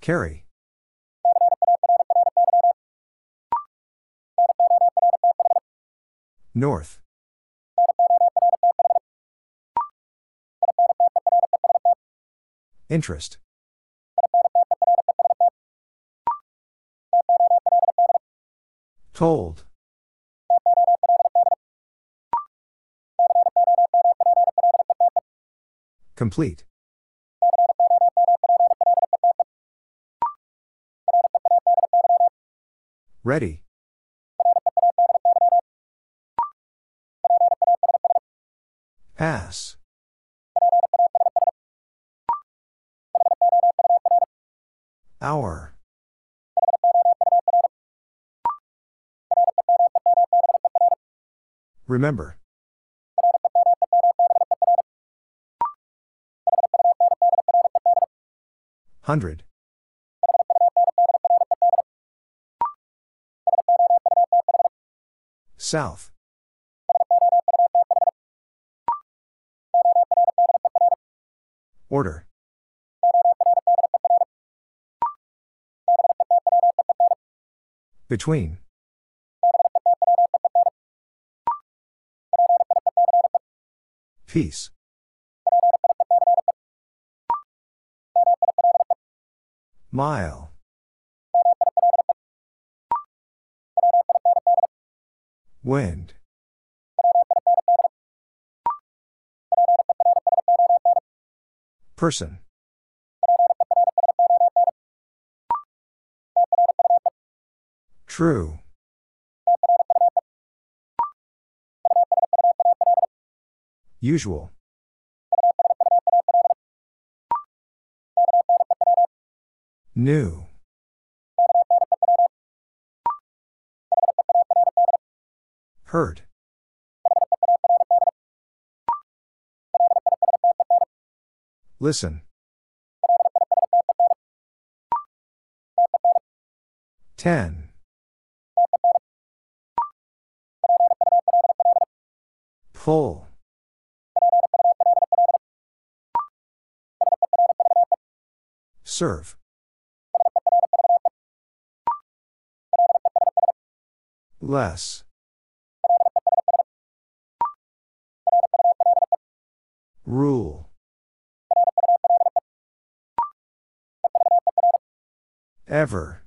Carry. North. Interest. Told. Complete. Ready. Pass. Hour. Remember. Hundred. South. Order. Between. Peace. Mile. Wind. Person. True. Usual. New. Hurt. Listen. Ten. Pull. Serve. Less. Rule. Ever.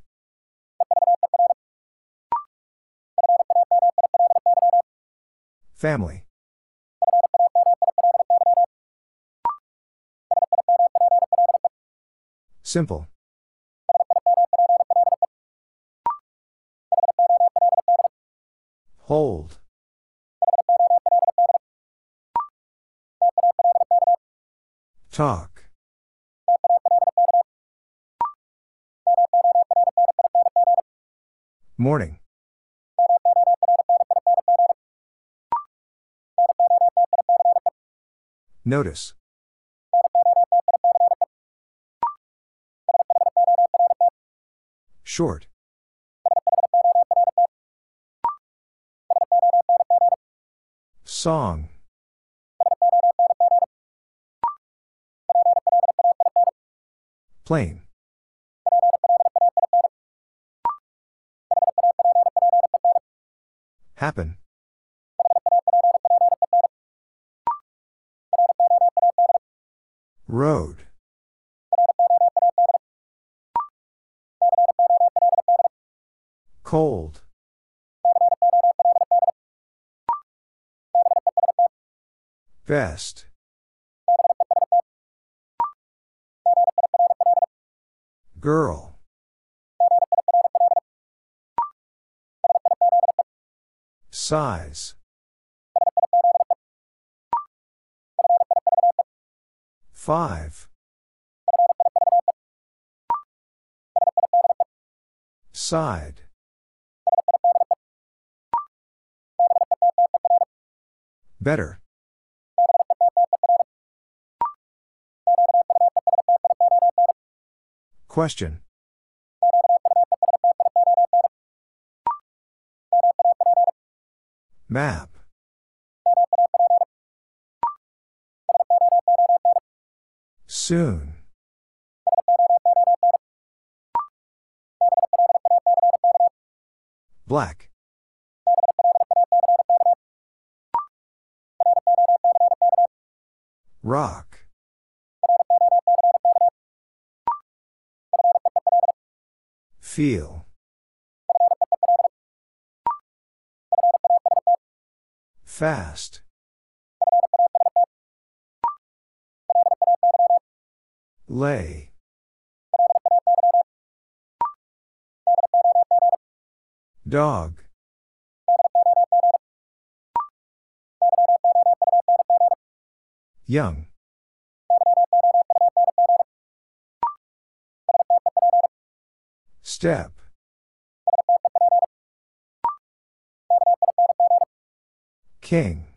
Family. Simple. Hold. Talk. Morning. Notice. Short. Song. Plain. Happen. Road. Cold. Best. Girl. Size. Five. Side. Better. Question. Map. Soon. Black. Rock. Feel. Fast. Lay. Dog. Young. Step. King.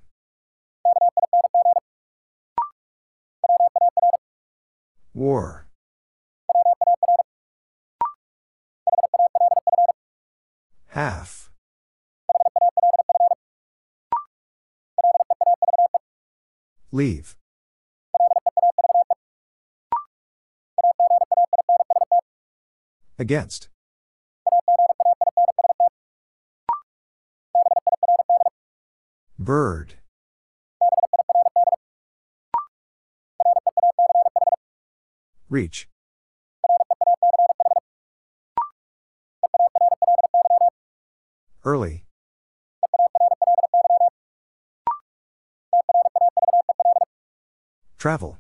War. Half. Leave. Against. Bird. Reach. Early. Travel.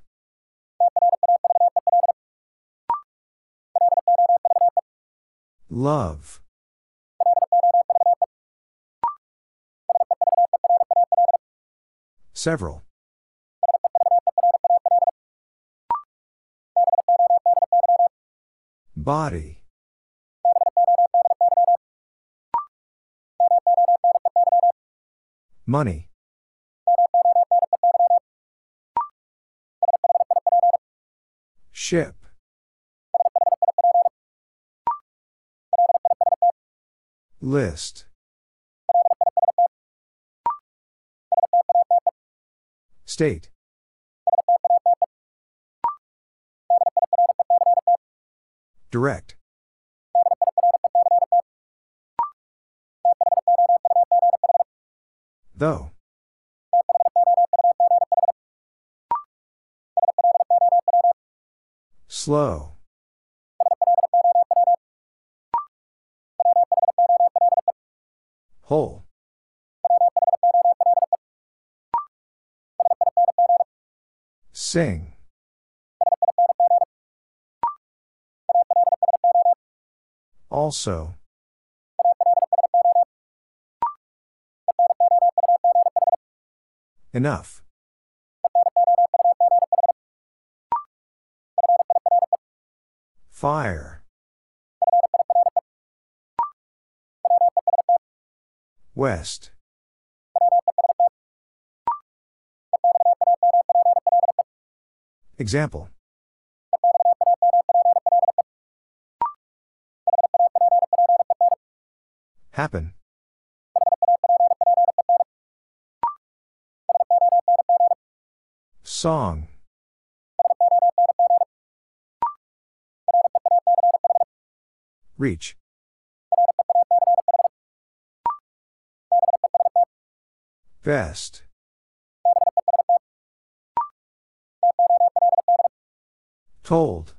Love. Several. Body. Money. Ship. List. State. Direct. Though. Slow. Whole. Sing. Also. Enough. Fire. West. Example. Happen. Song. Reach. Best. Told.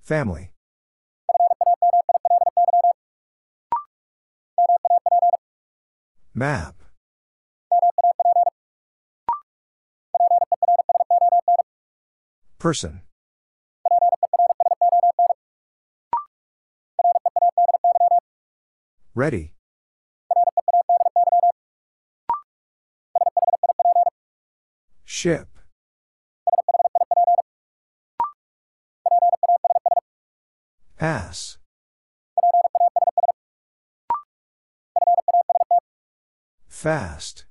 Family. Map. Person. Ready. Ship. Pass. Fast.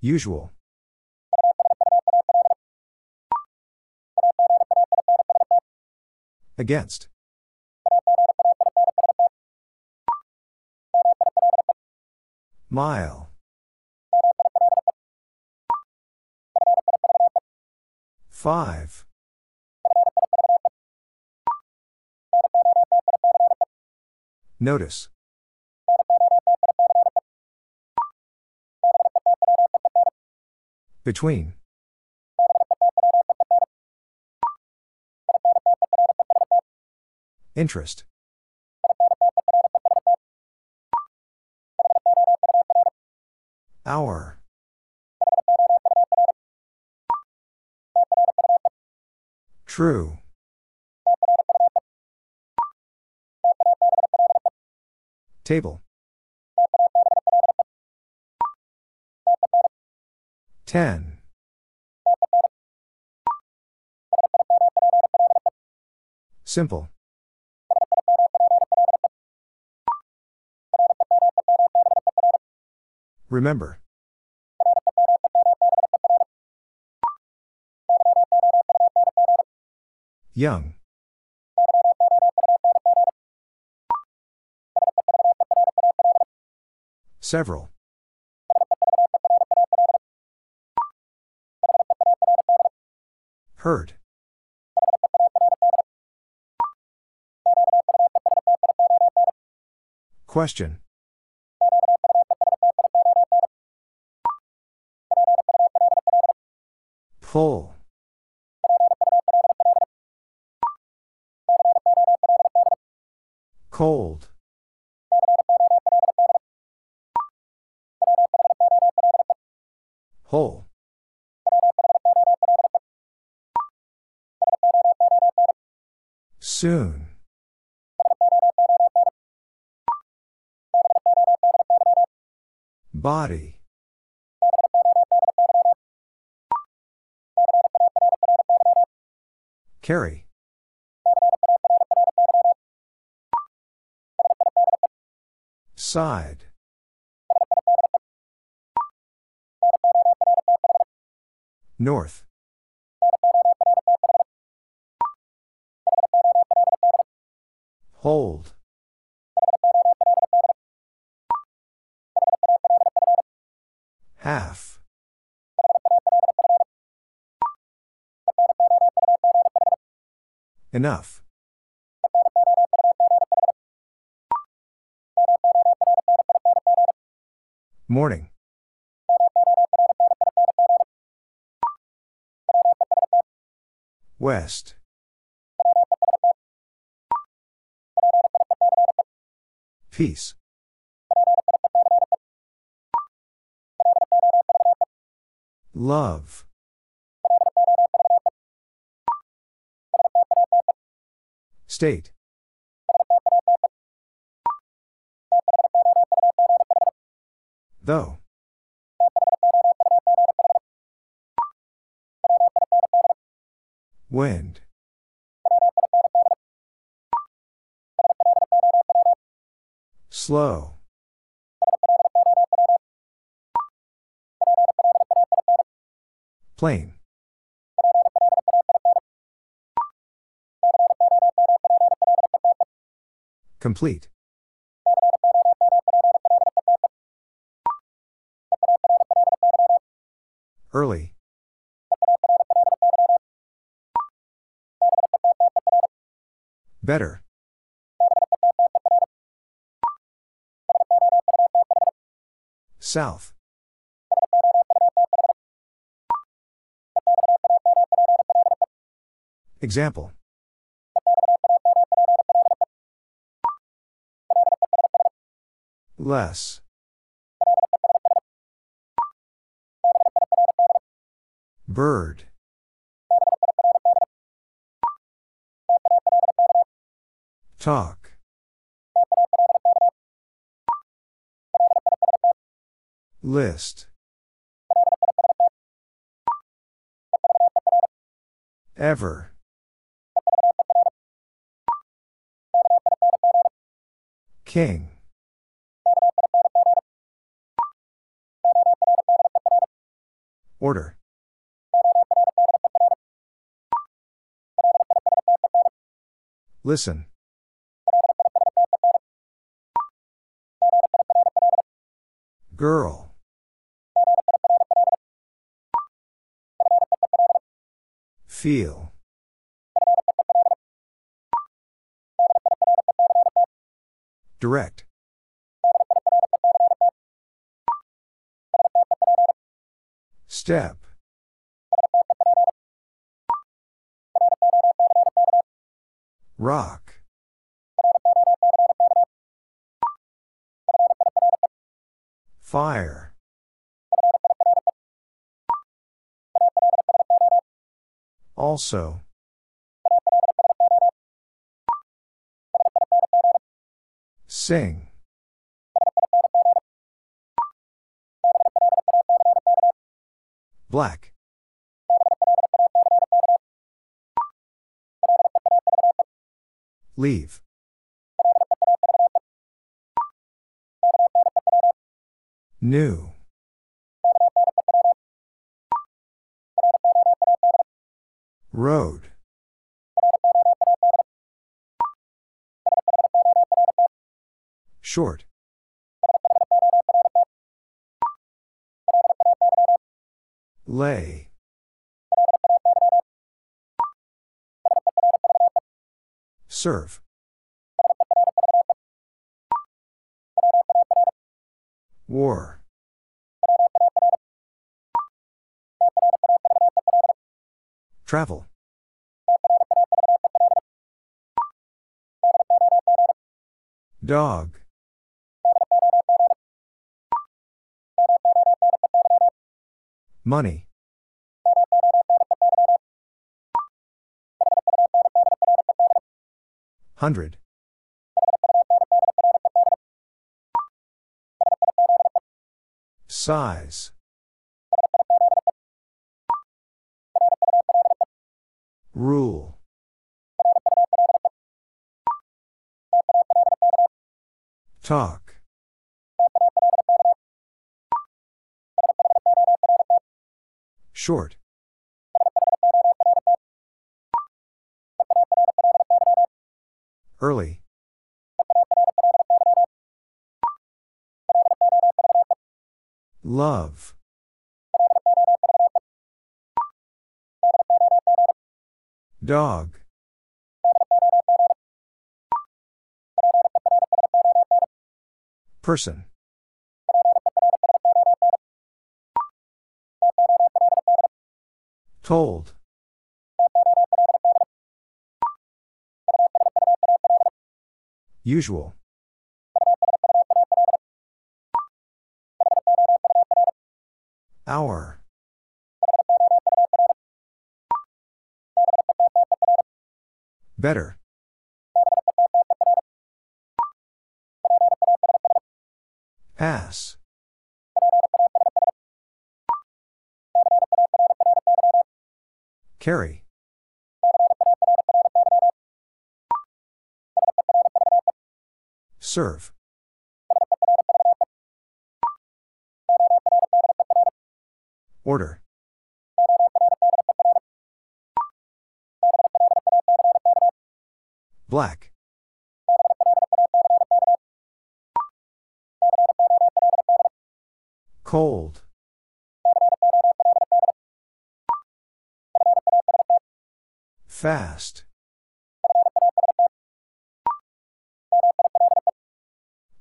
Usual. Against. Mile. Five. Notice. Between. Interest. Hour. True. Table. Ten. Simple. Remember. Young. Several. Hurt. Question. Pull. Cold. Whole. Soon. Body. Carry. Side. North. Hold. Half. Enough. Morning. West. Peace. Love. State. Though. Wind. Slow. Plain. Complete. Early. Better. South. Example. Less. Bird. Talk. List. Ever. King. Order. Listen. Girl. Feel. Direct. Step. Rock. Fire. Also. Sing. Black. Leave. New. Road. Short. Lay. Serve. War. Travel. Dog. Money. Hundred. Size. Rule. Talk. Short. Early. Love. Dog. Person. Told. Usual. Hour. Better. Pass. Carry. Serve. Order. Black. Cold. Fast.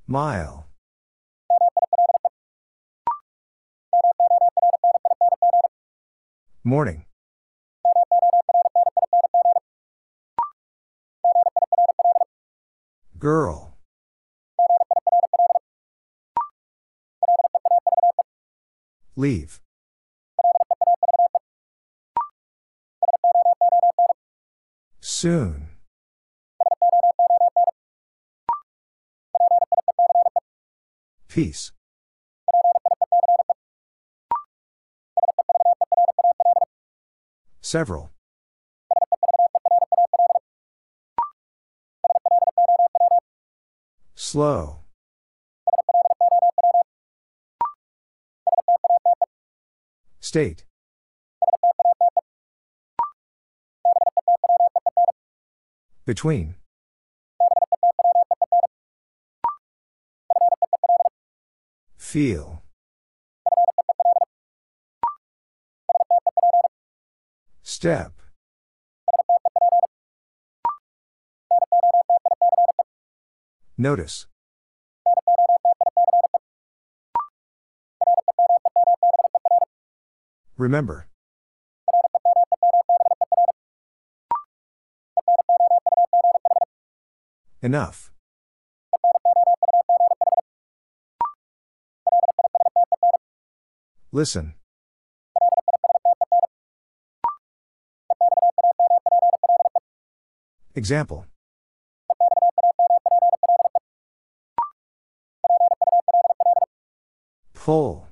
Mile. Morning. Girl. Leave. Soon. Peace. Several. Slow. State. Between. Feel. Step. Notice. Remember. Enough. Listen. Example. Pull.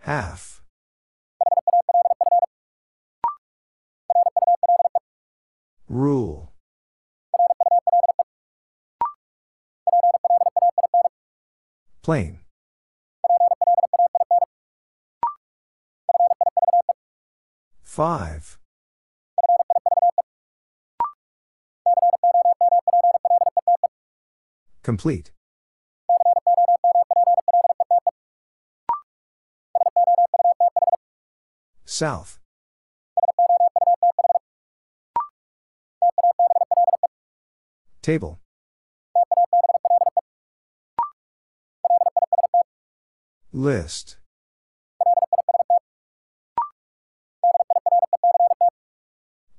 Half. Rule. Plain. Five. Complete. South. Table. List.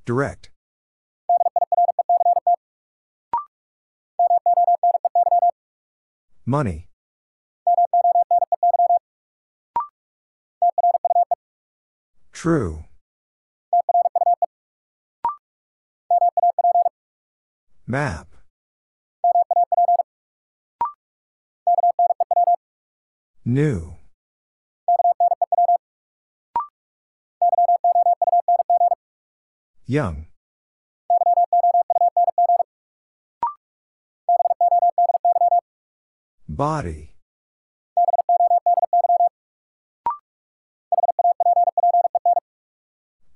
Direct. Money. True. Map. New. Young. Body.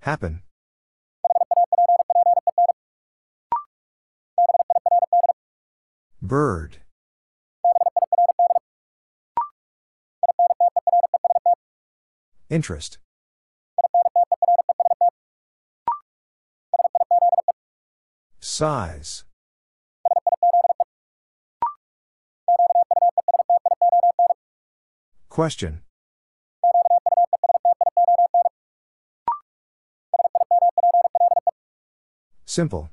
Happen. Bird. Interest. Size. Question. Simple.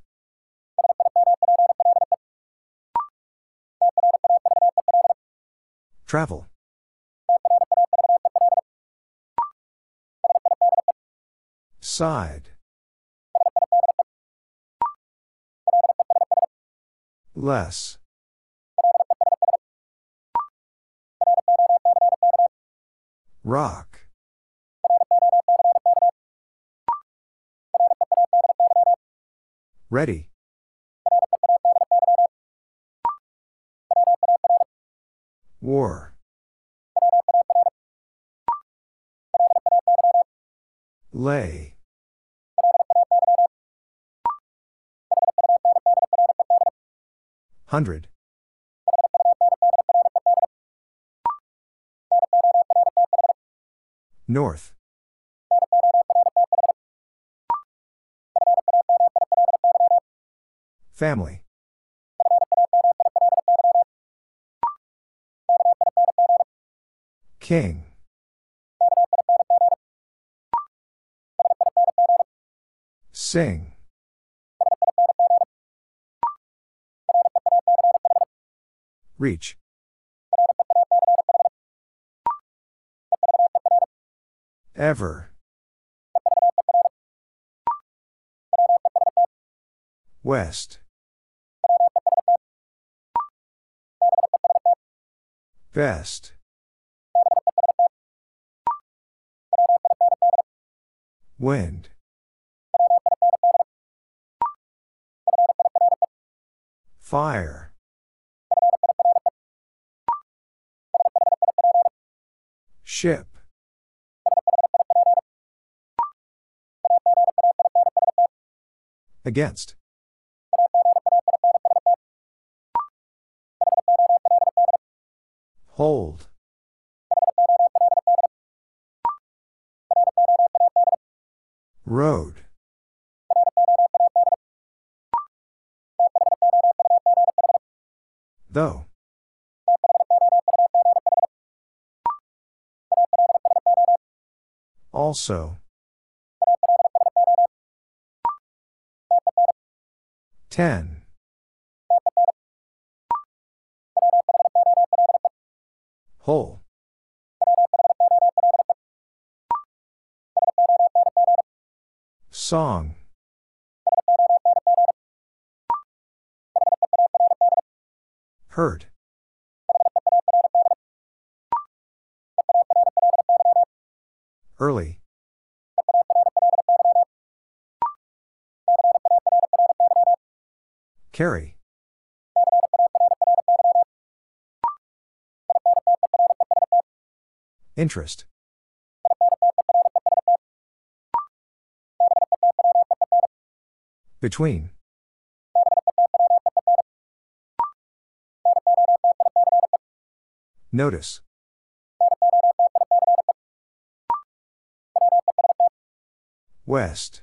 Travel. Side. Less. Rock. Ready. War. Lay. Hundred. North. Family. King. Sing. Reach. Ever. West. Best. Wind. Fire. Ship. Against. Hold. Road. Though. Also. Ten. Whole. Song. Hurt. Early. Carry. Interest. Between. Notice. West.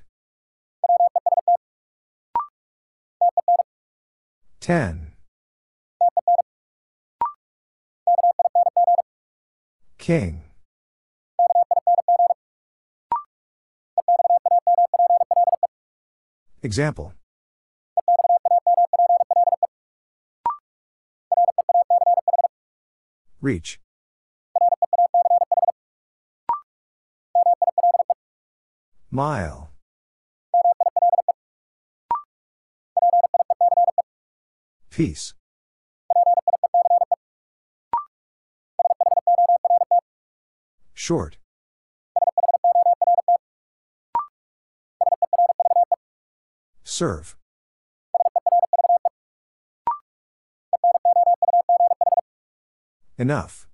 Ten. King. Example. Reach. Mile. Peace. Short. Serve. Enough.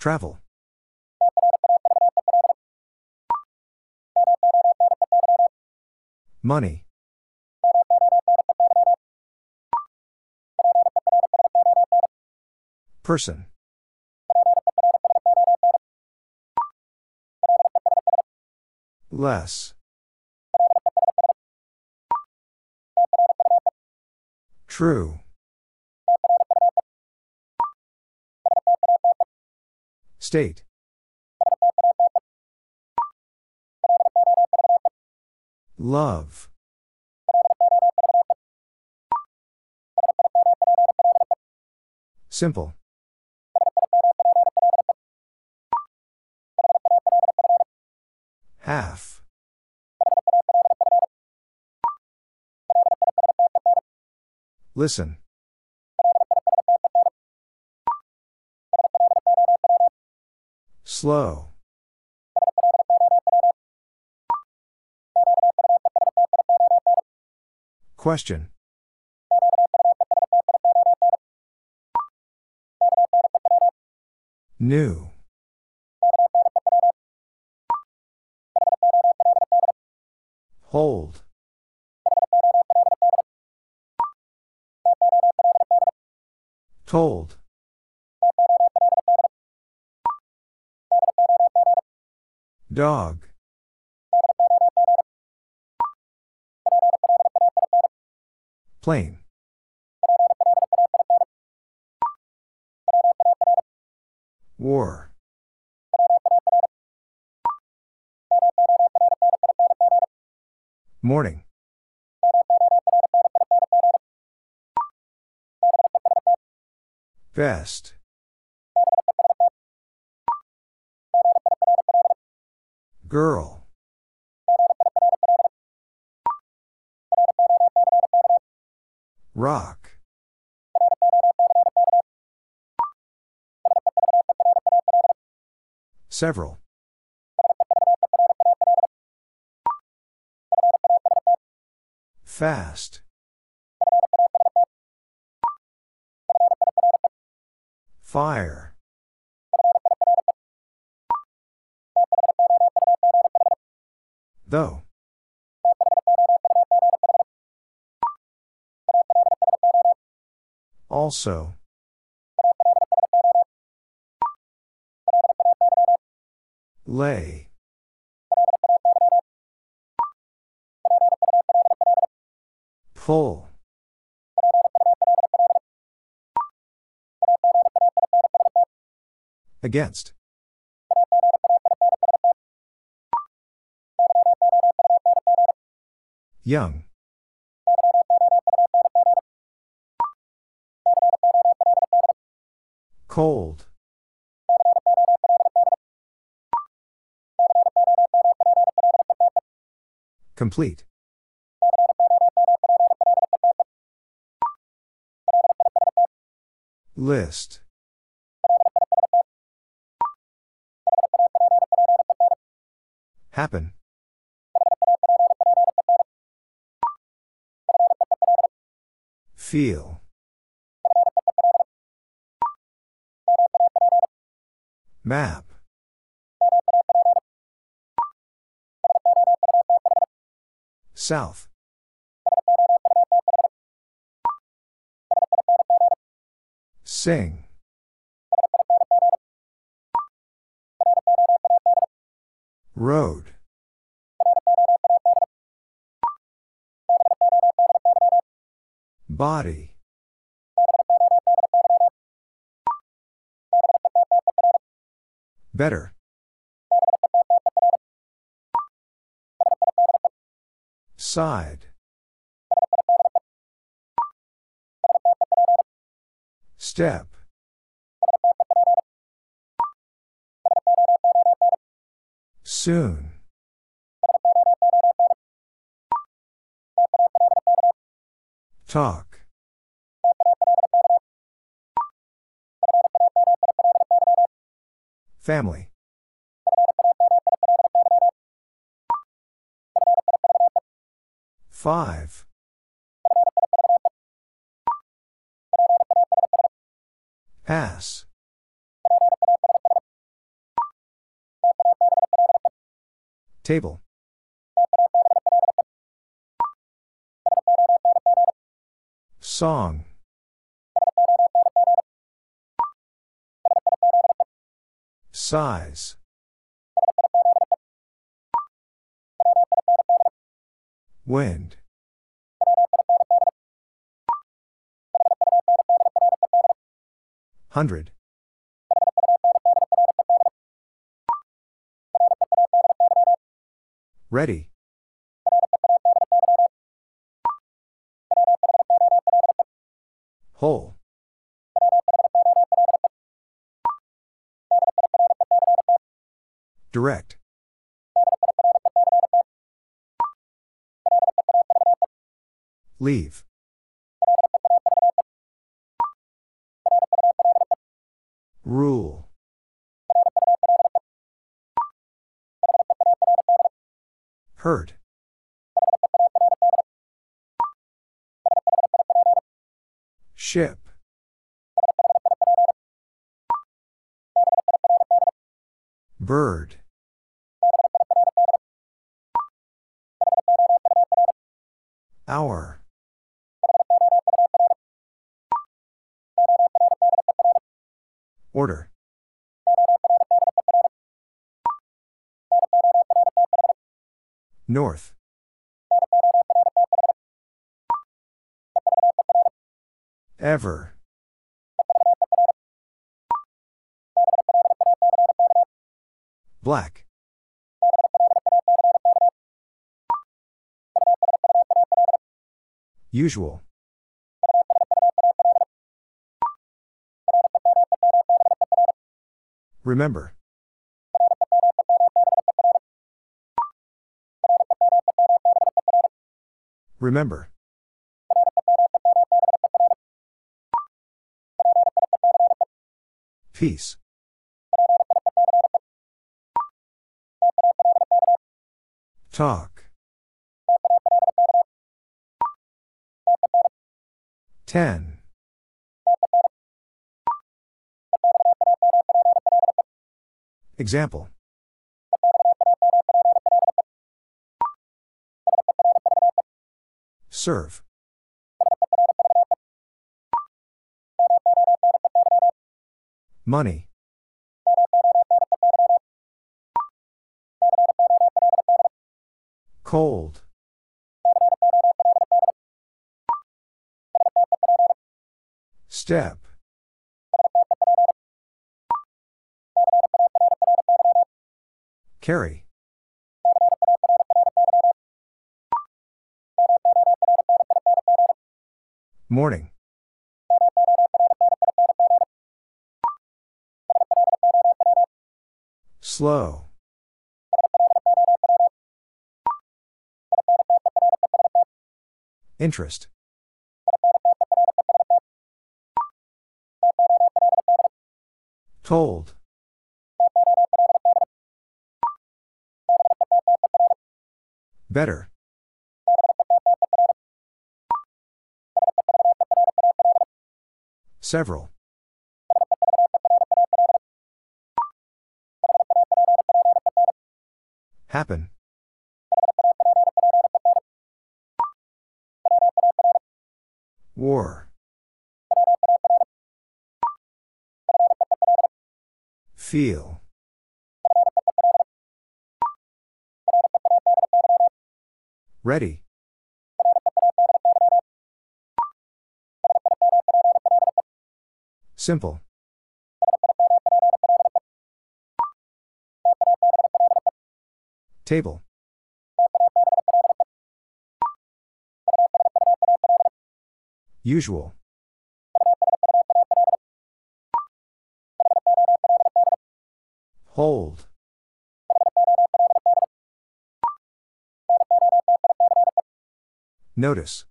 Travel. Money. Person. Less. True. State. Love. Simple. Half. Listen. Slow. Question. New. Hold. Told. Dog. Plain. War. Morning. Best. Girl. Rock. Several. Fast. Fire. Though. Also. Lay. Pull. Against. Young. Cold. Complete. List. Happen. Feel. Map. South. Sing. Road. Body. Better. Side. Step. Soon. Talk. Family. Five. Pass. Table. Song. Size. Wind. Hundred. Ready. Whole. Direct. Leave. Rule. Hurt. Ship. Bird. North. Ever. Black. Usual. Remember. Remember. Peace. Talk. Ten. Example. Serve. Money. Cold. Step. Carry. Morning. Slow. Interest. Told. Better. Several. Happen. War. Feel. Ready. Simple. Table. Usual. Hold. Notice.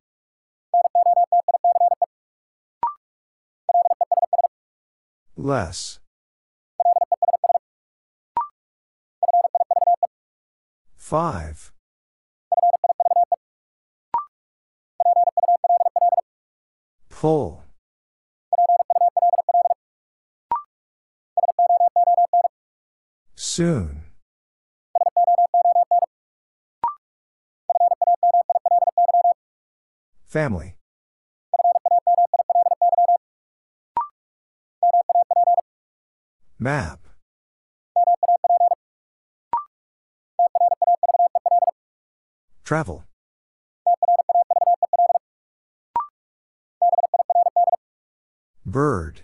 Less. Five. Pull. Soon. Family. Map. Travel. Bird.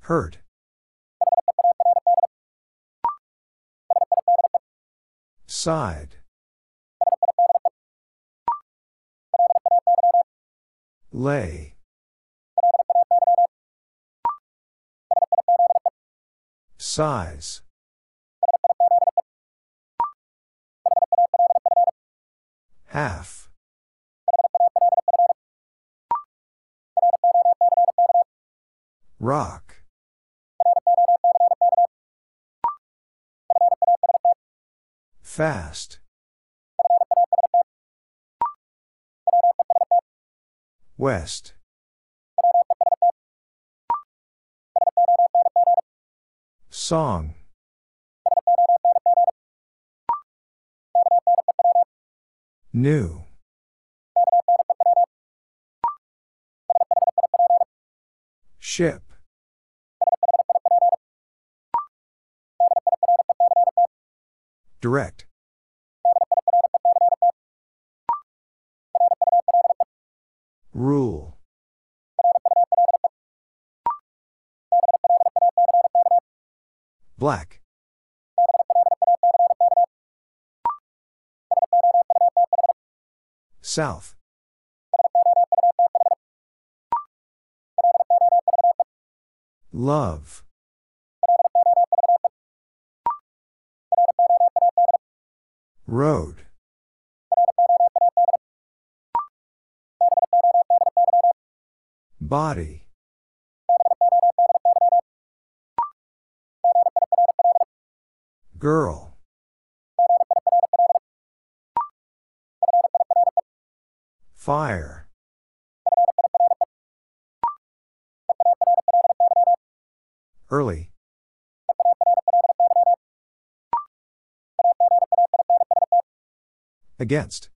Hurt. Side. Lay. Size. Half. Rock. Fast. West. Song. New. Ship. Direct. Rule. Black. South. Love. Road. Body. Girl. Fire. Early. Against.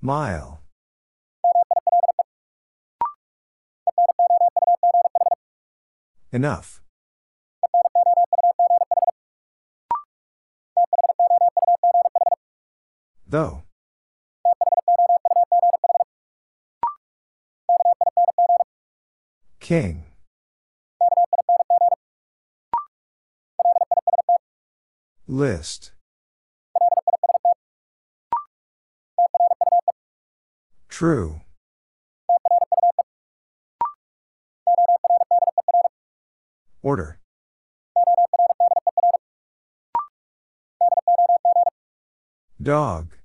Mile. Enough. Though. King. List. True. Order. Dog.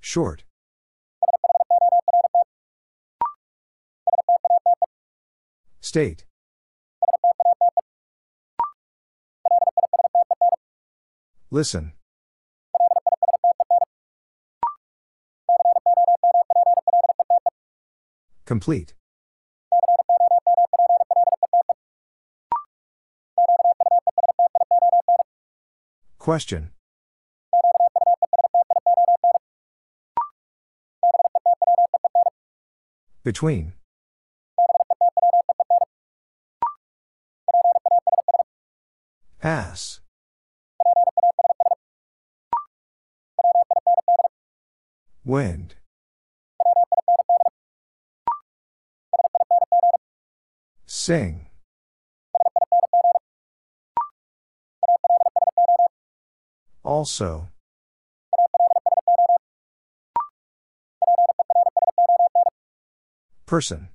Short. State. Listen. Complete. Question. Between. Pass. Wind. Sing. Also. Person.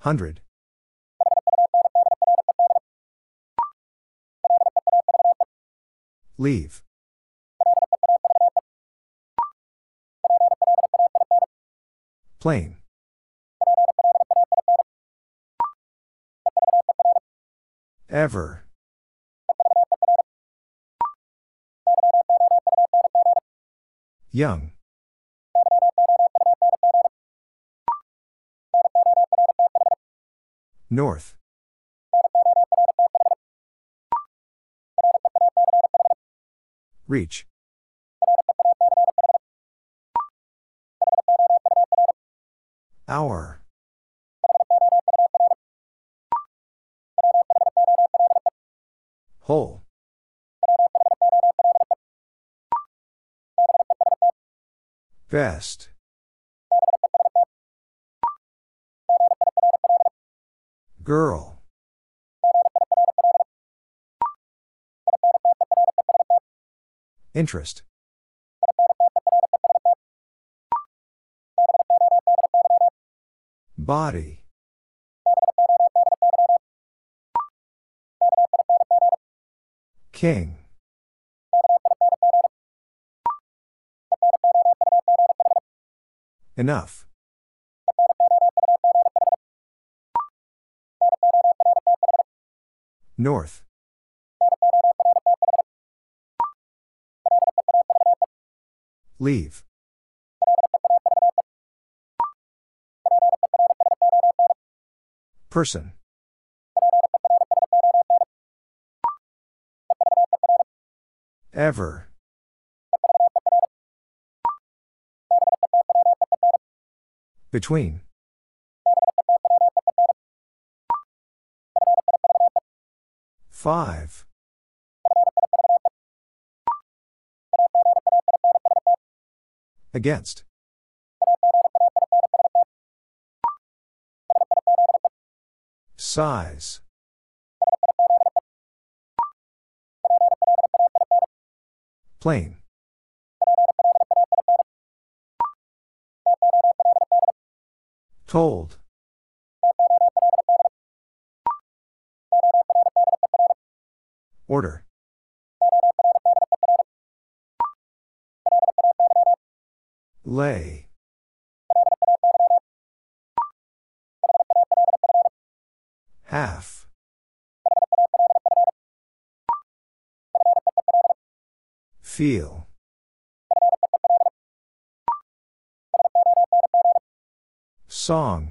Hundred. Leave. Plain. Ever. Young. North. Reach. Hour. Whole. Best. Girl. Interest. Body. King. Enough. North. Leave. Person. Ever. Between. Five. Against. Size. Plain. Told. Order. Lay. Half. Feel. Song.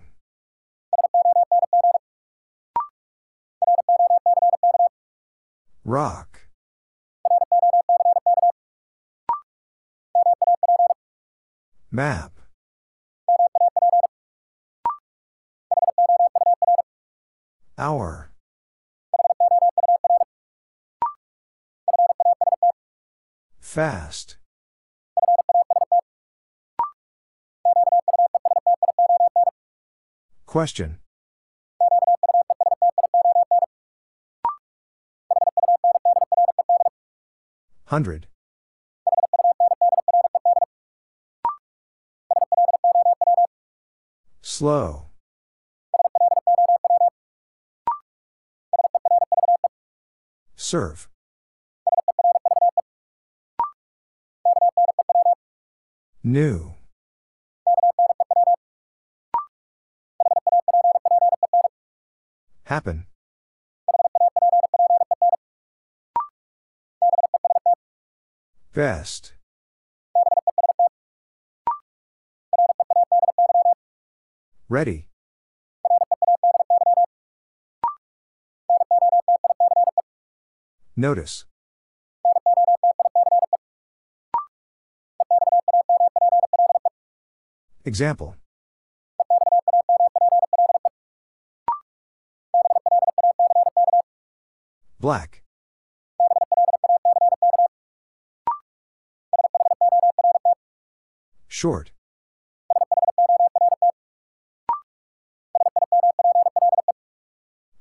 Rock. Map. Hour. Fast. Question. Hundred. Slow. Serve. New. Happen. Best. Ready. Notice. Example. Black. Short.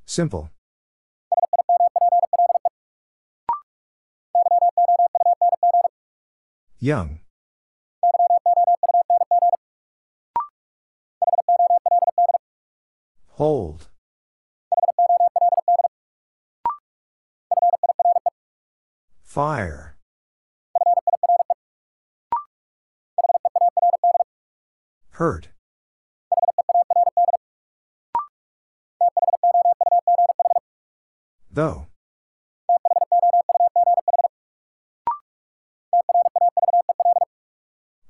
Simple. Young. Hold. Fire. Hurt. Though.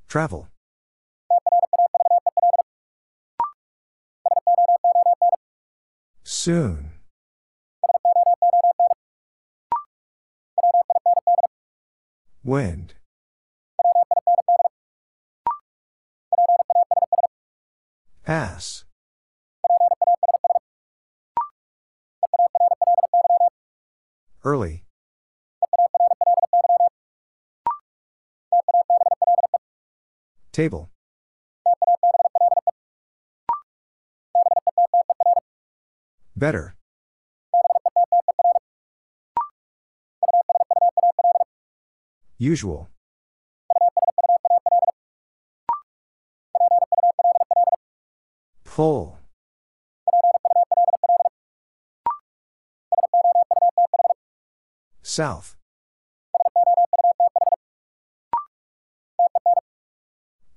Travel. Soon. Wind. Pass. Early. Table. Better. Usual. Pull. South.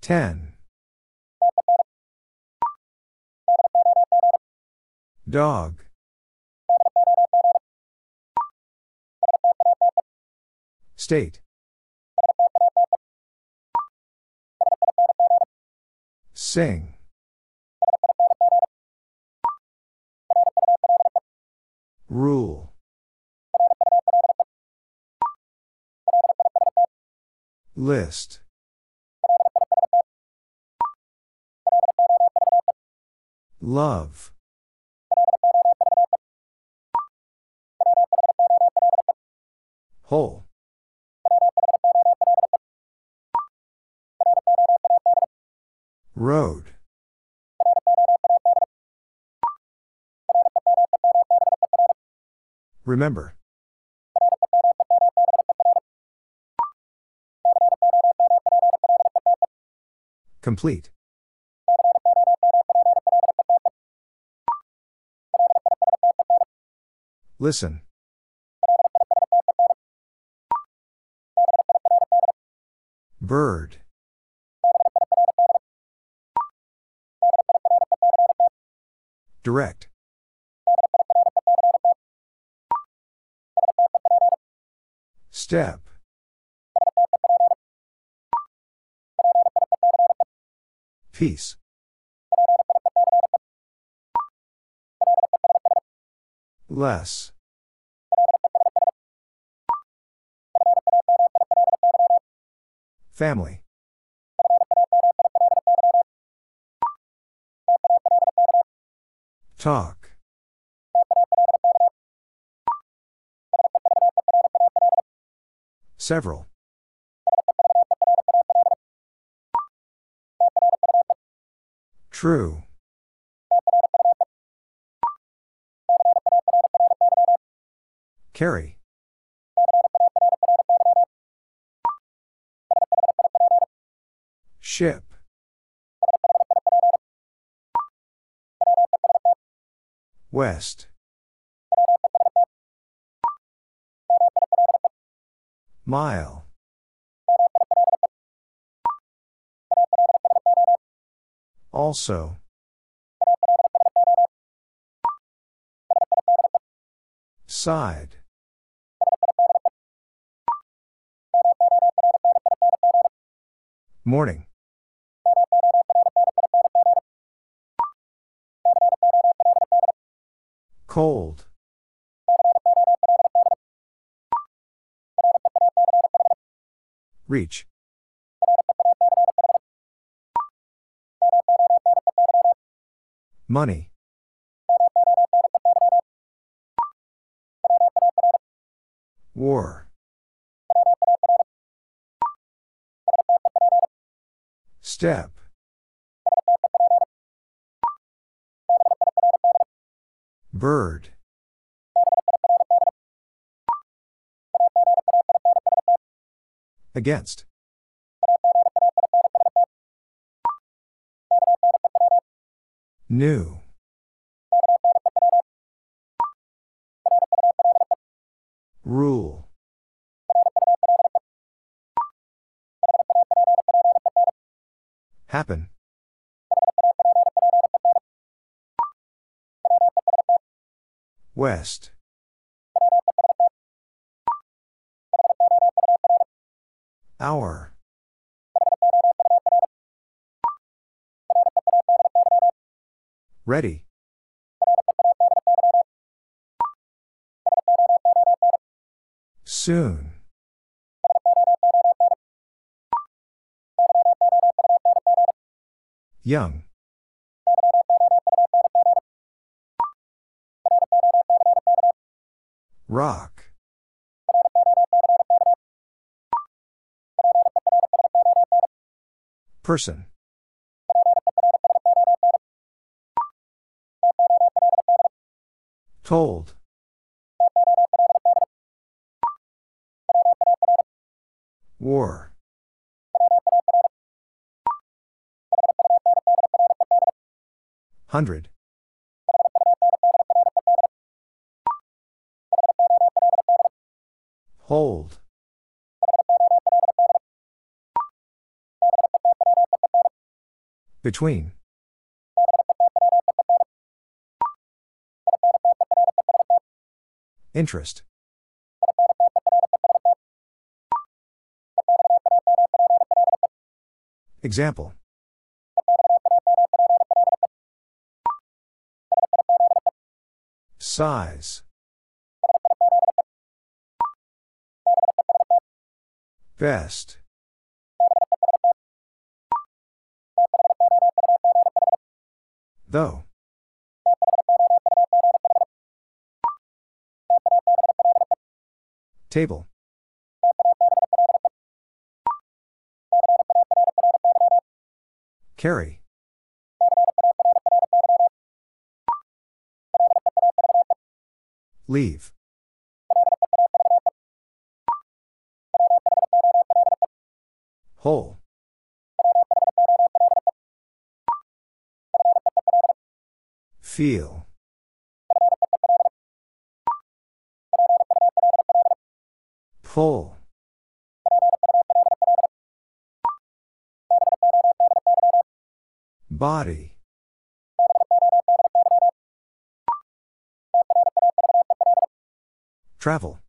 Ten. Dog. State. Sing. Rule. List. Love. Whole. Road. Remember. Complete. Listen. Bird. Direct. Step. Peace. Less. Family Talk. Several. True. Carry. Ship. West. Mile. Also. Side. Morning. Cold. Reach. Money. War. Step. Bird. Against. New. Rule. Happen. West. Hour. Ready. Soon. Young. Rock. Person. Told. War. Hundred. Hold. Between. Interest. Example. Size. Best. Though. Table. Carry. Leave. Whole. Feel. Pull. Body. Travel.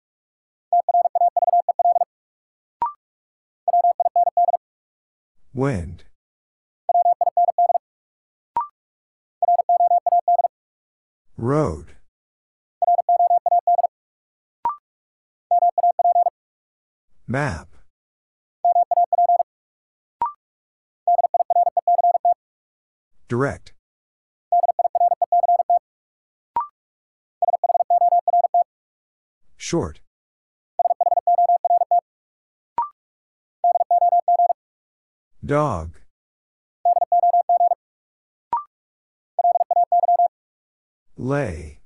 Wind. Road. Map. Direct. Short. Dog. Lay.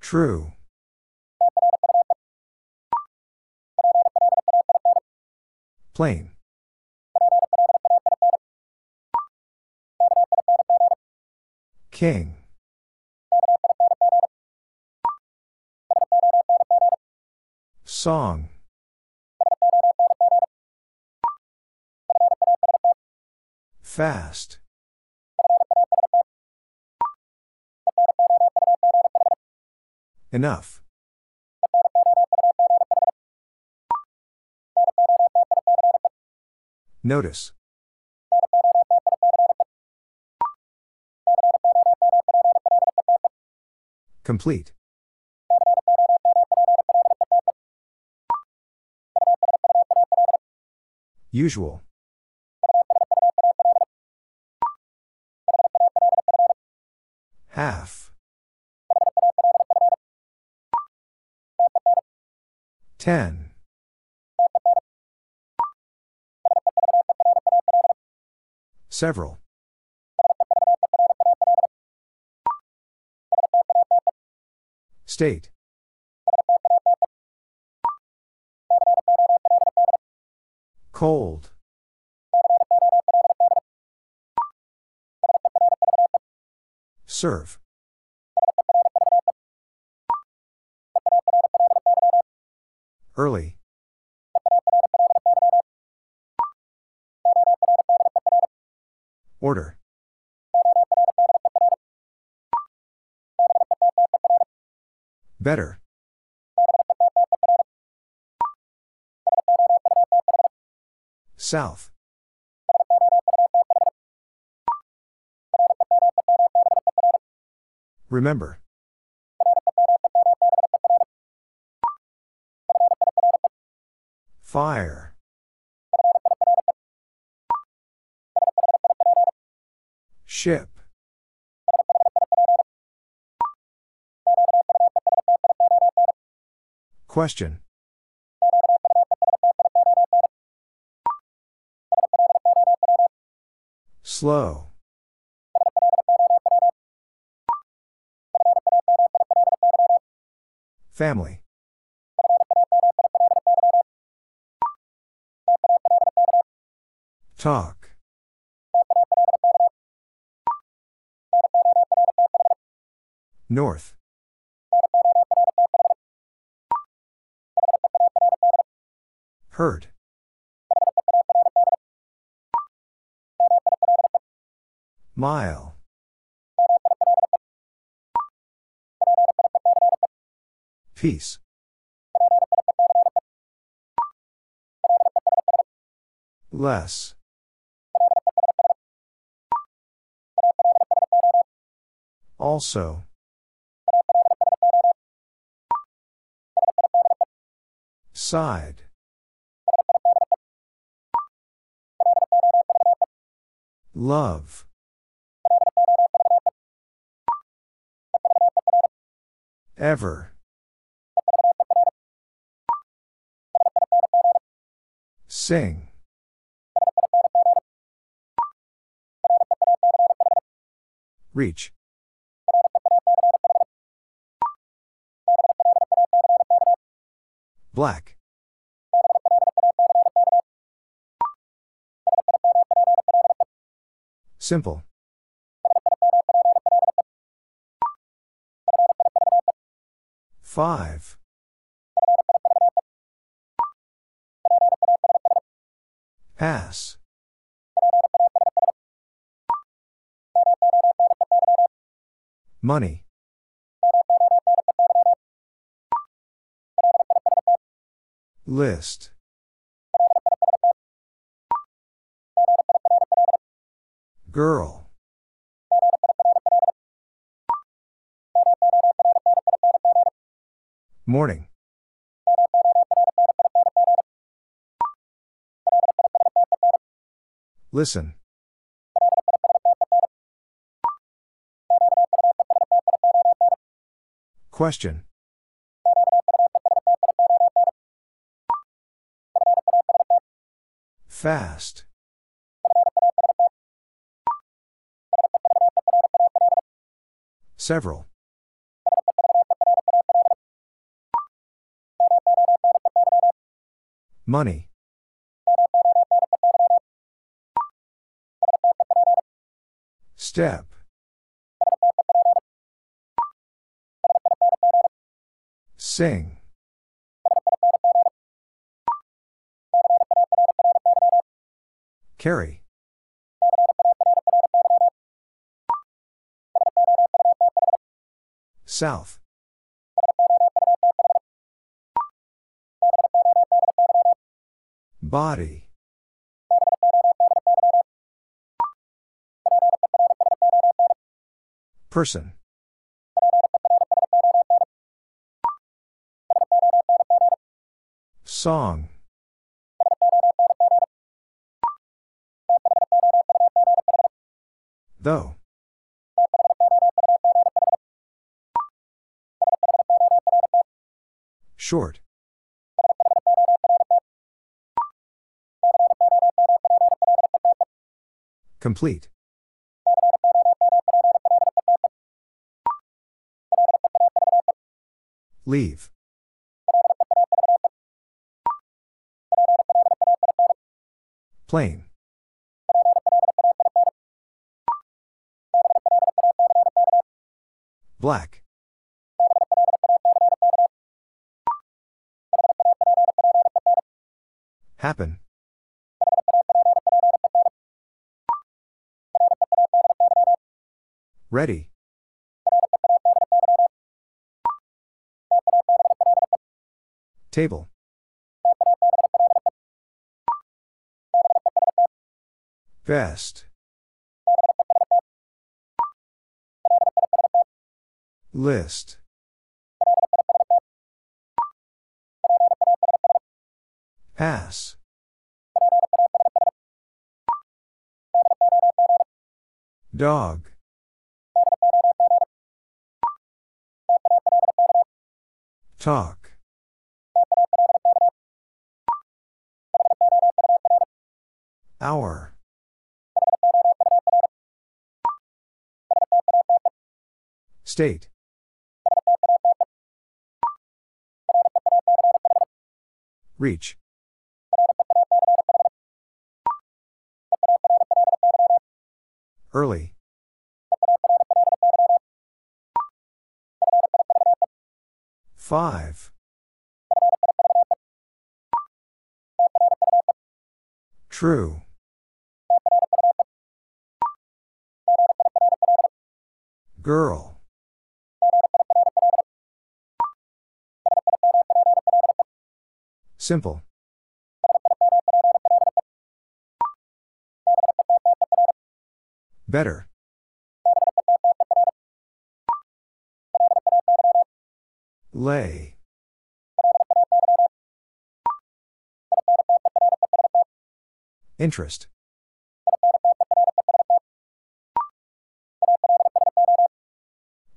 True. Plain. King. Song. Fast. Enough. Notice. Complete. Usual. Half. Ten. Several. State. Cold. Serve. Early. Order. Better. South. Remember. Fire. Ship. Question. Slow. Family. Talk. North. Hurt. Mile. Peace. Less. Also. Side. Love. Ever. Sing. Reach. Black. Simple. Five. Pass. Money. List. Girl. Morning. Listen. Question. Fast. Several. Money. Step. Sing. Carry. South. Body. Person. Song. Though. Short. Complete. Leave. Plain. Black. Happen. Ready. Table. Best. List. Pass. Dog. Talk. Hour. State. Reach. Early. Five. True. Girl. Simple. Better. Lay. Interest.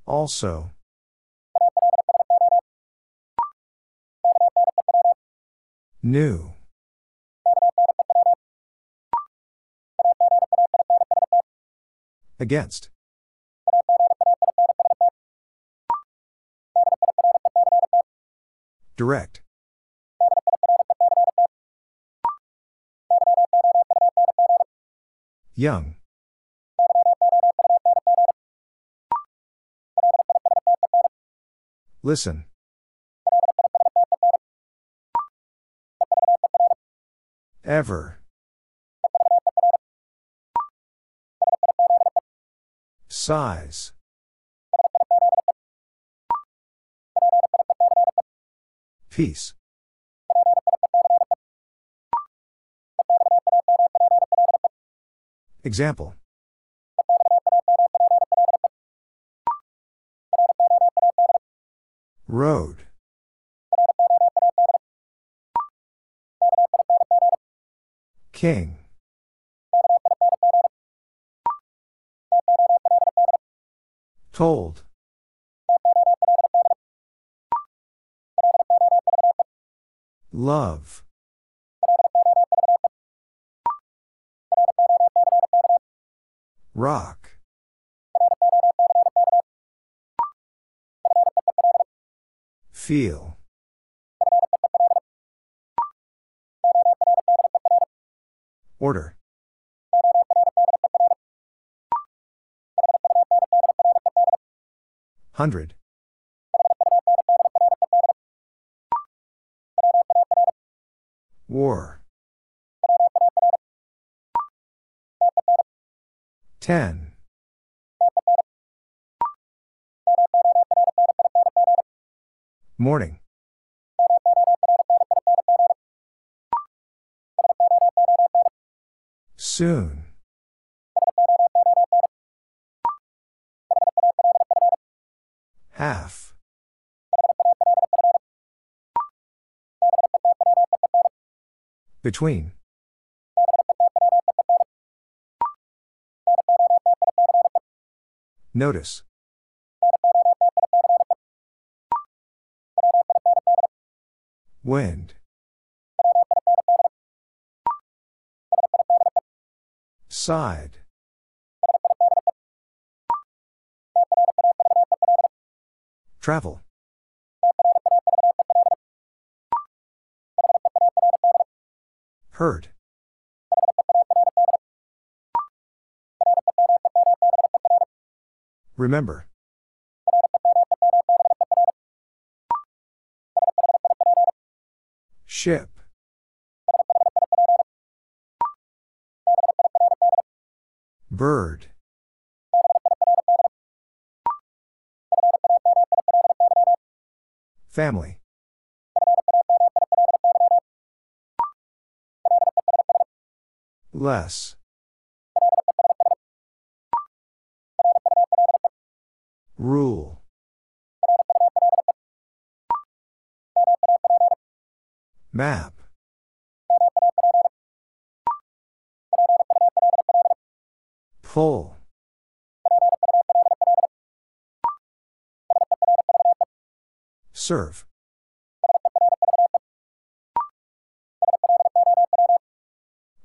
Also. New. Against. Direct. Young. Listen. Ever. Size. Peace. Example. Road. King. Told. Love. Rock. Feel. Order. Hundred. War. Ten. Morning. Soon. Half. Between. Notice. Wind. Side. Travel. Hurt. Remember. Ship. Bird. Family. Less. Rule. Map. Pull. Serve.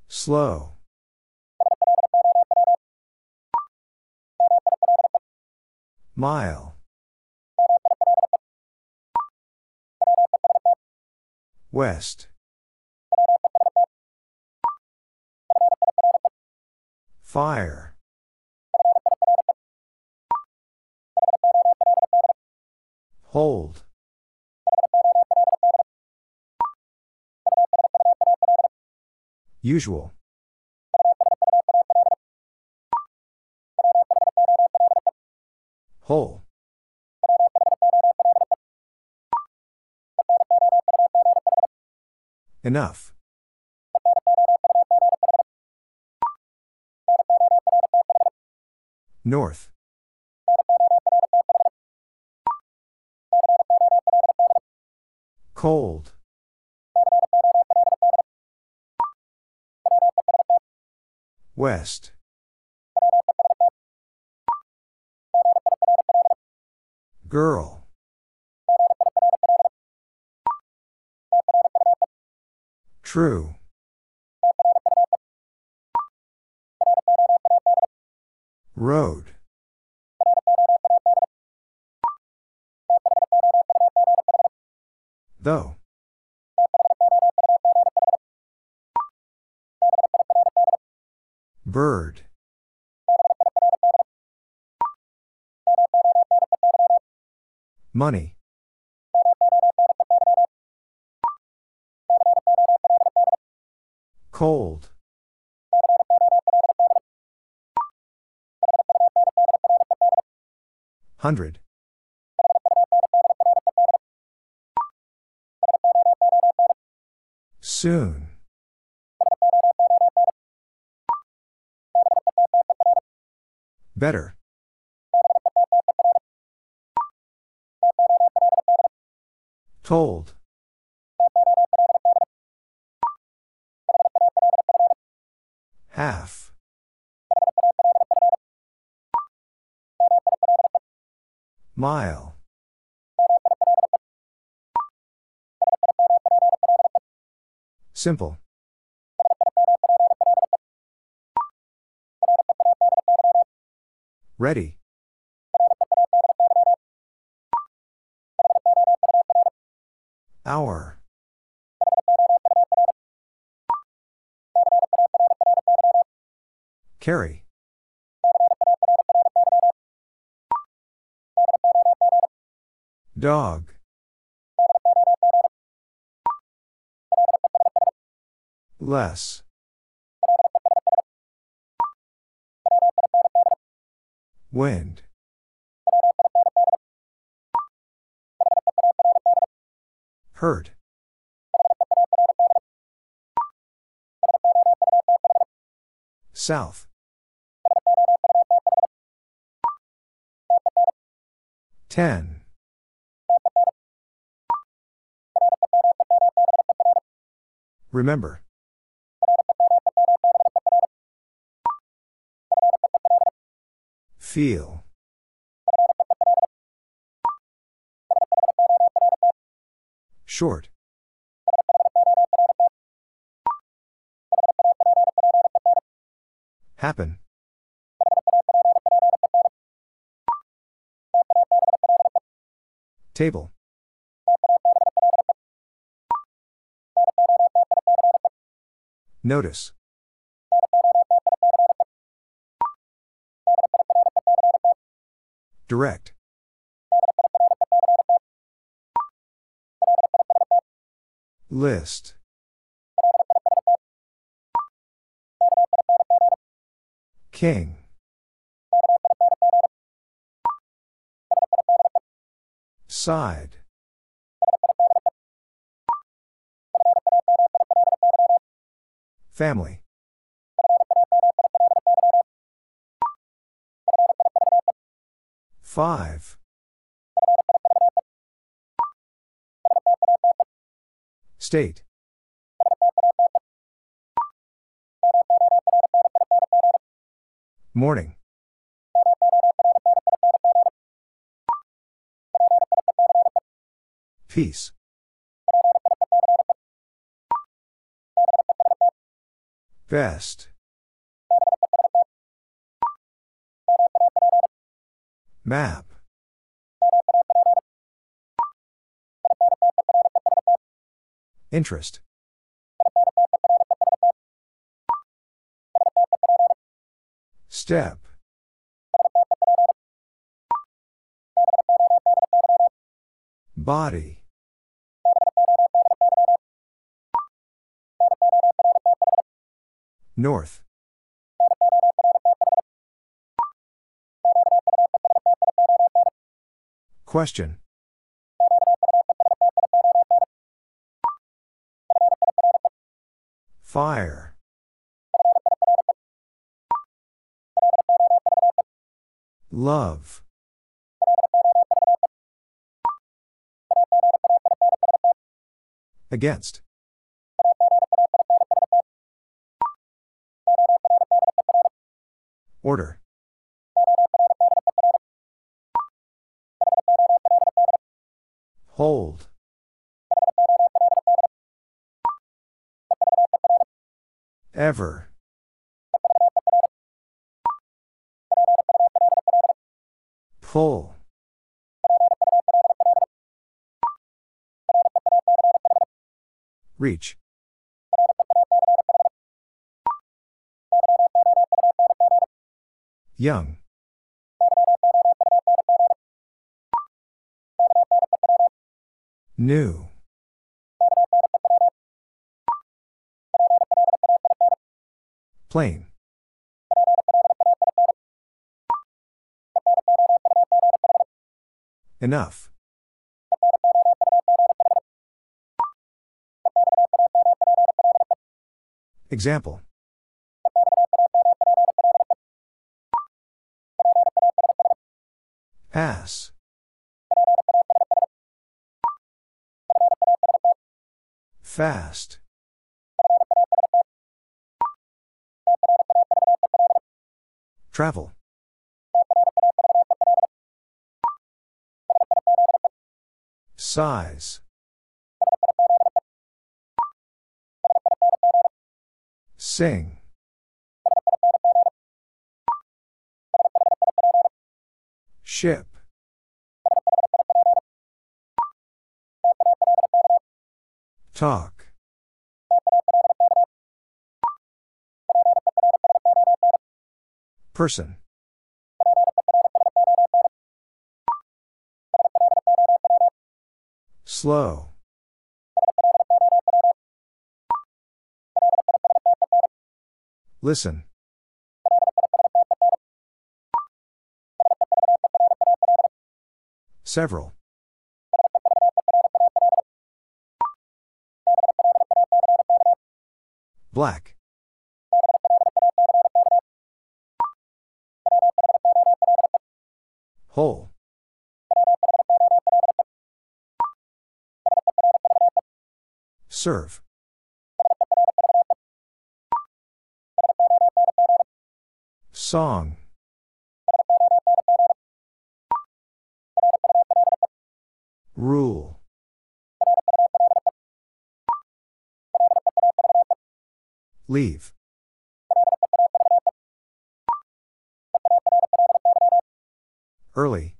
Slow. Mile. West. Fire. Hold. Usual. Whole. Enough. North. Cold. West. Girl. True. Road. Though. Bird. Money. Cold. Hundred. Soon. Better. Told. Half. Mile. Simple. Ready. Hour. Carry. Dog. Less. Wind. Hurt. South. Ten. Remember. Feel. Short. Happen. Table. Notice. Direct. List. King. Side. Family. Five. State. Morning. Peace. Best. Map. Interest. Step. Body. North. Question. Fire. Love. Against. Order. Hold. Ever. Pull. Reach. Young. New. Plain. Enough. Example. Pass. Fast. Travel. Size. Sing. Ship. Talk. Person. Slow. Listen. Several. Black. Whole. Serve. Song. Rule. Leave. Early.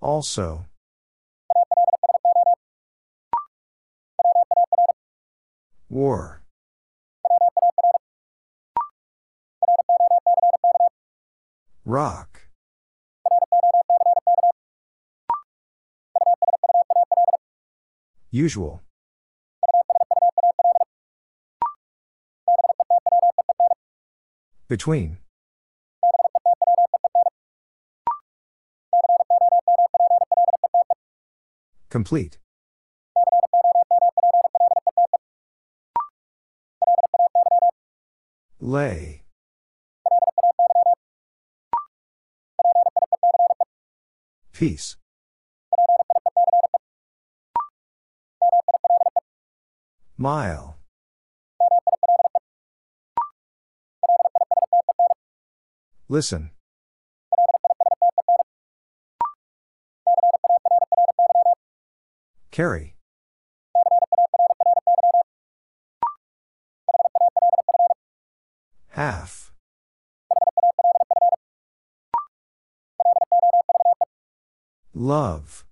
Also. War. Rock. Usual. Between. Complete. Lay. Peace. Mile. Listen. Carry. Half. Love.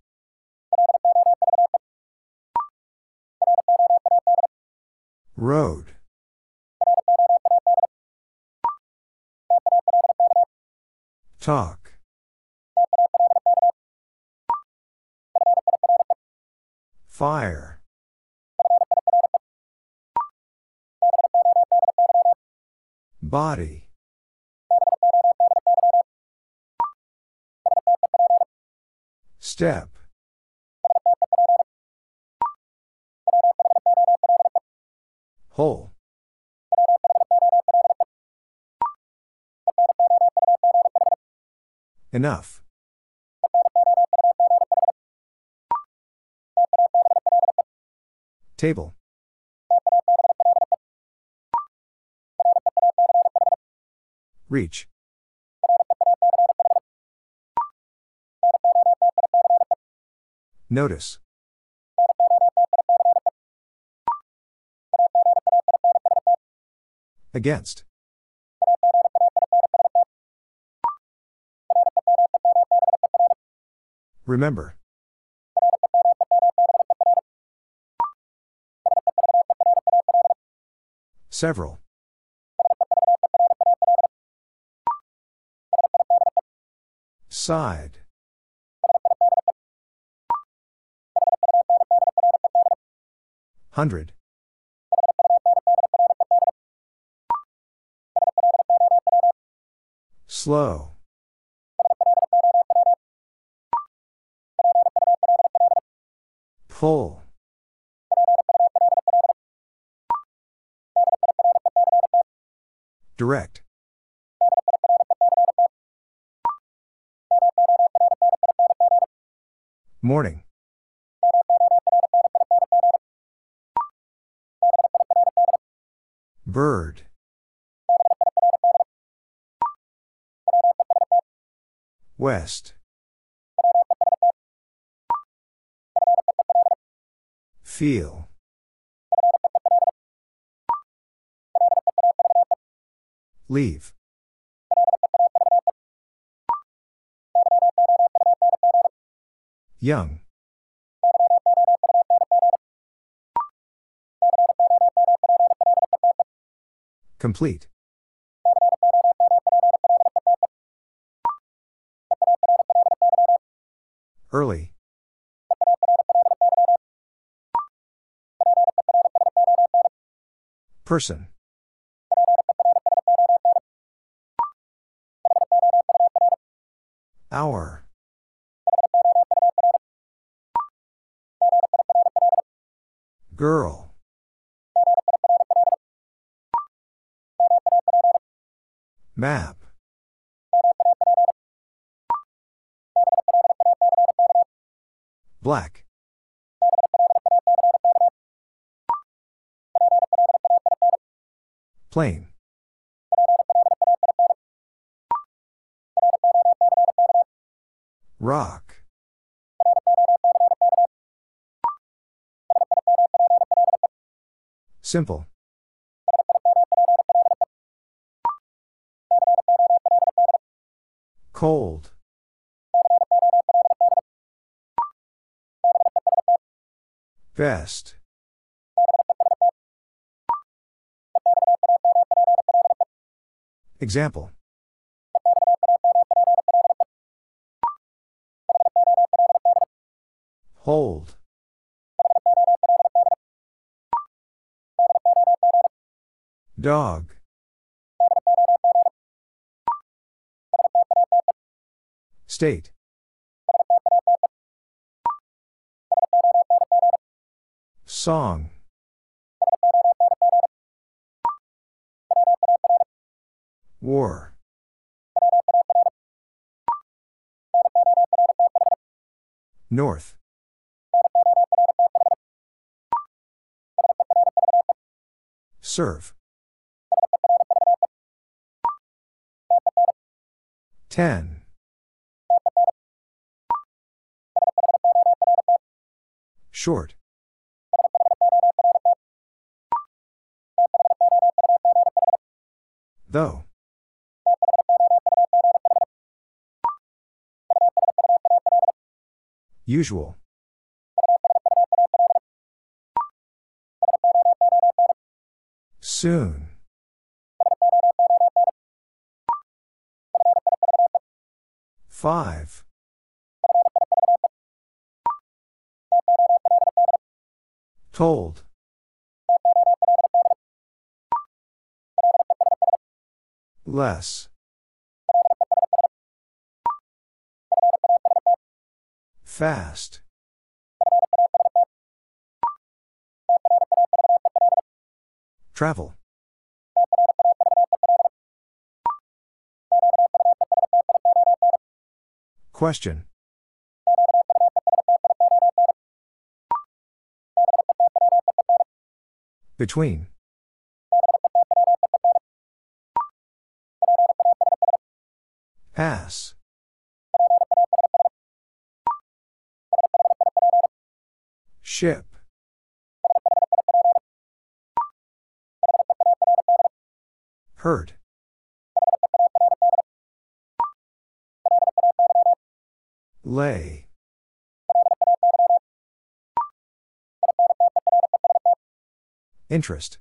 Road. Talk. Fire. Body. Step. Whole. Enough. Table. Reach. Notice. Against. Remember. Several. Side. Hundred. Slow. Pull. Direct. Morning. Bird. West. Feel. Leave. Young. Complete. Early. Person. Hour. Girl. Map. Black. Plain. Rock. Simple. Cold. Best. Example. Hold. Dog. State. Song. War. North. Serve. Ten. Short. Though. Usual. Soon. Five. Told. Less. Fast. Travel. Question. Between. Pass. Ship. Hurt. Lay. Interest.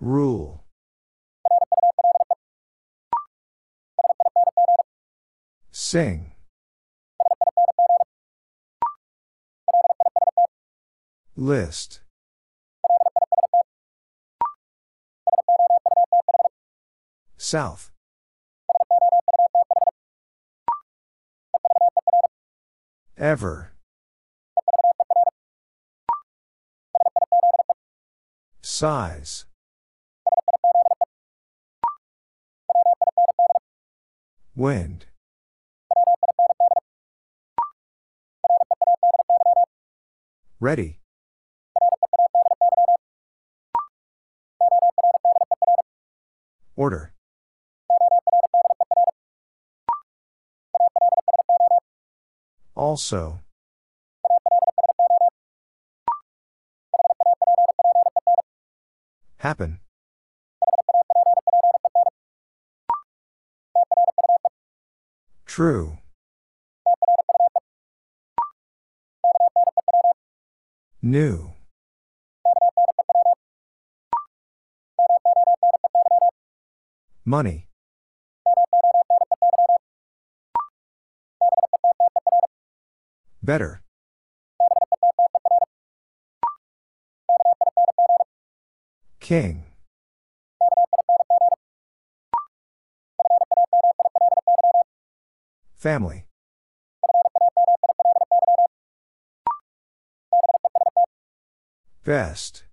Rule. Sing. List. South. Ever. Size. Wind. Ready. Order. Also. Happen. True. New. Money. Better. King. Family. Best.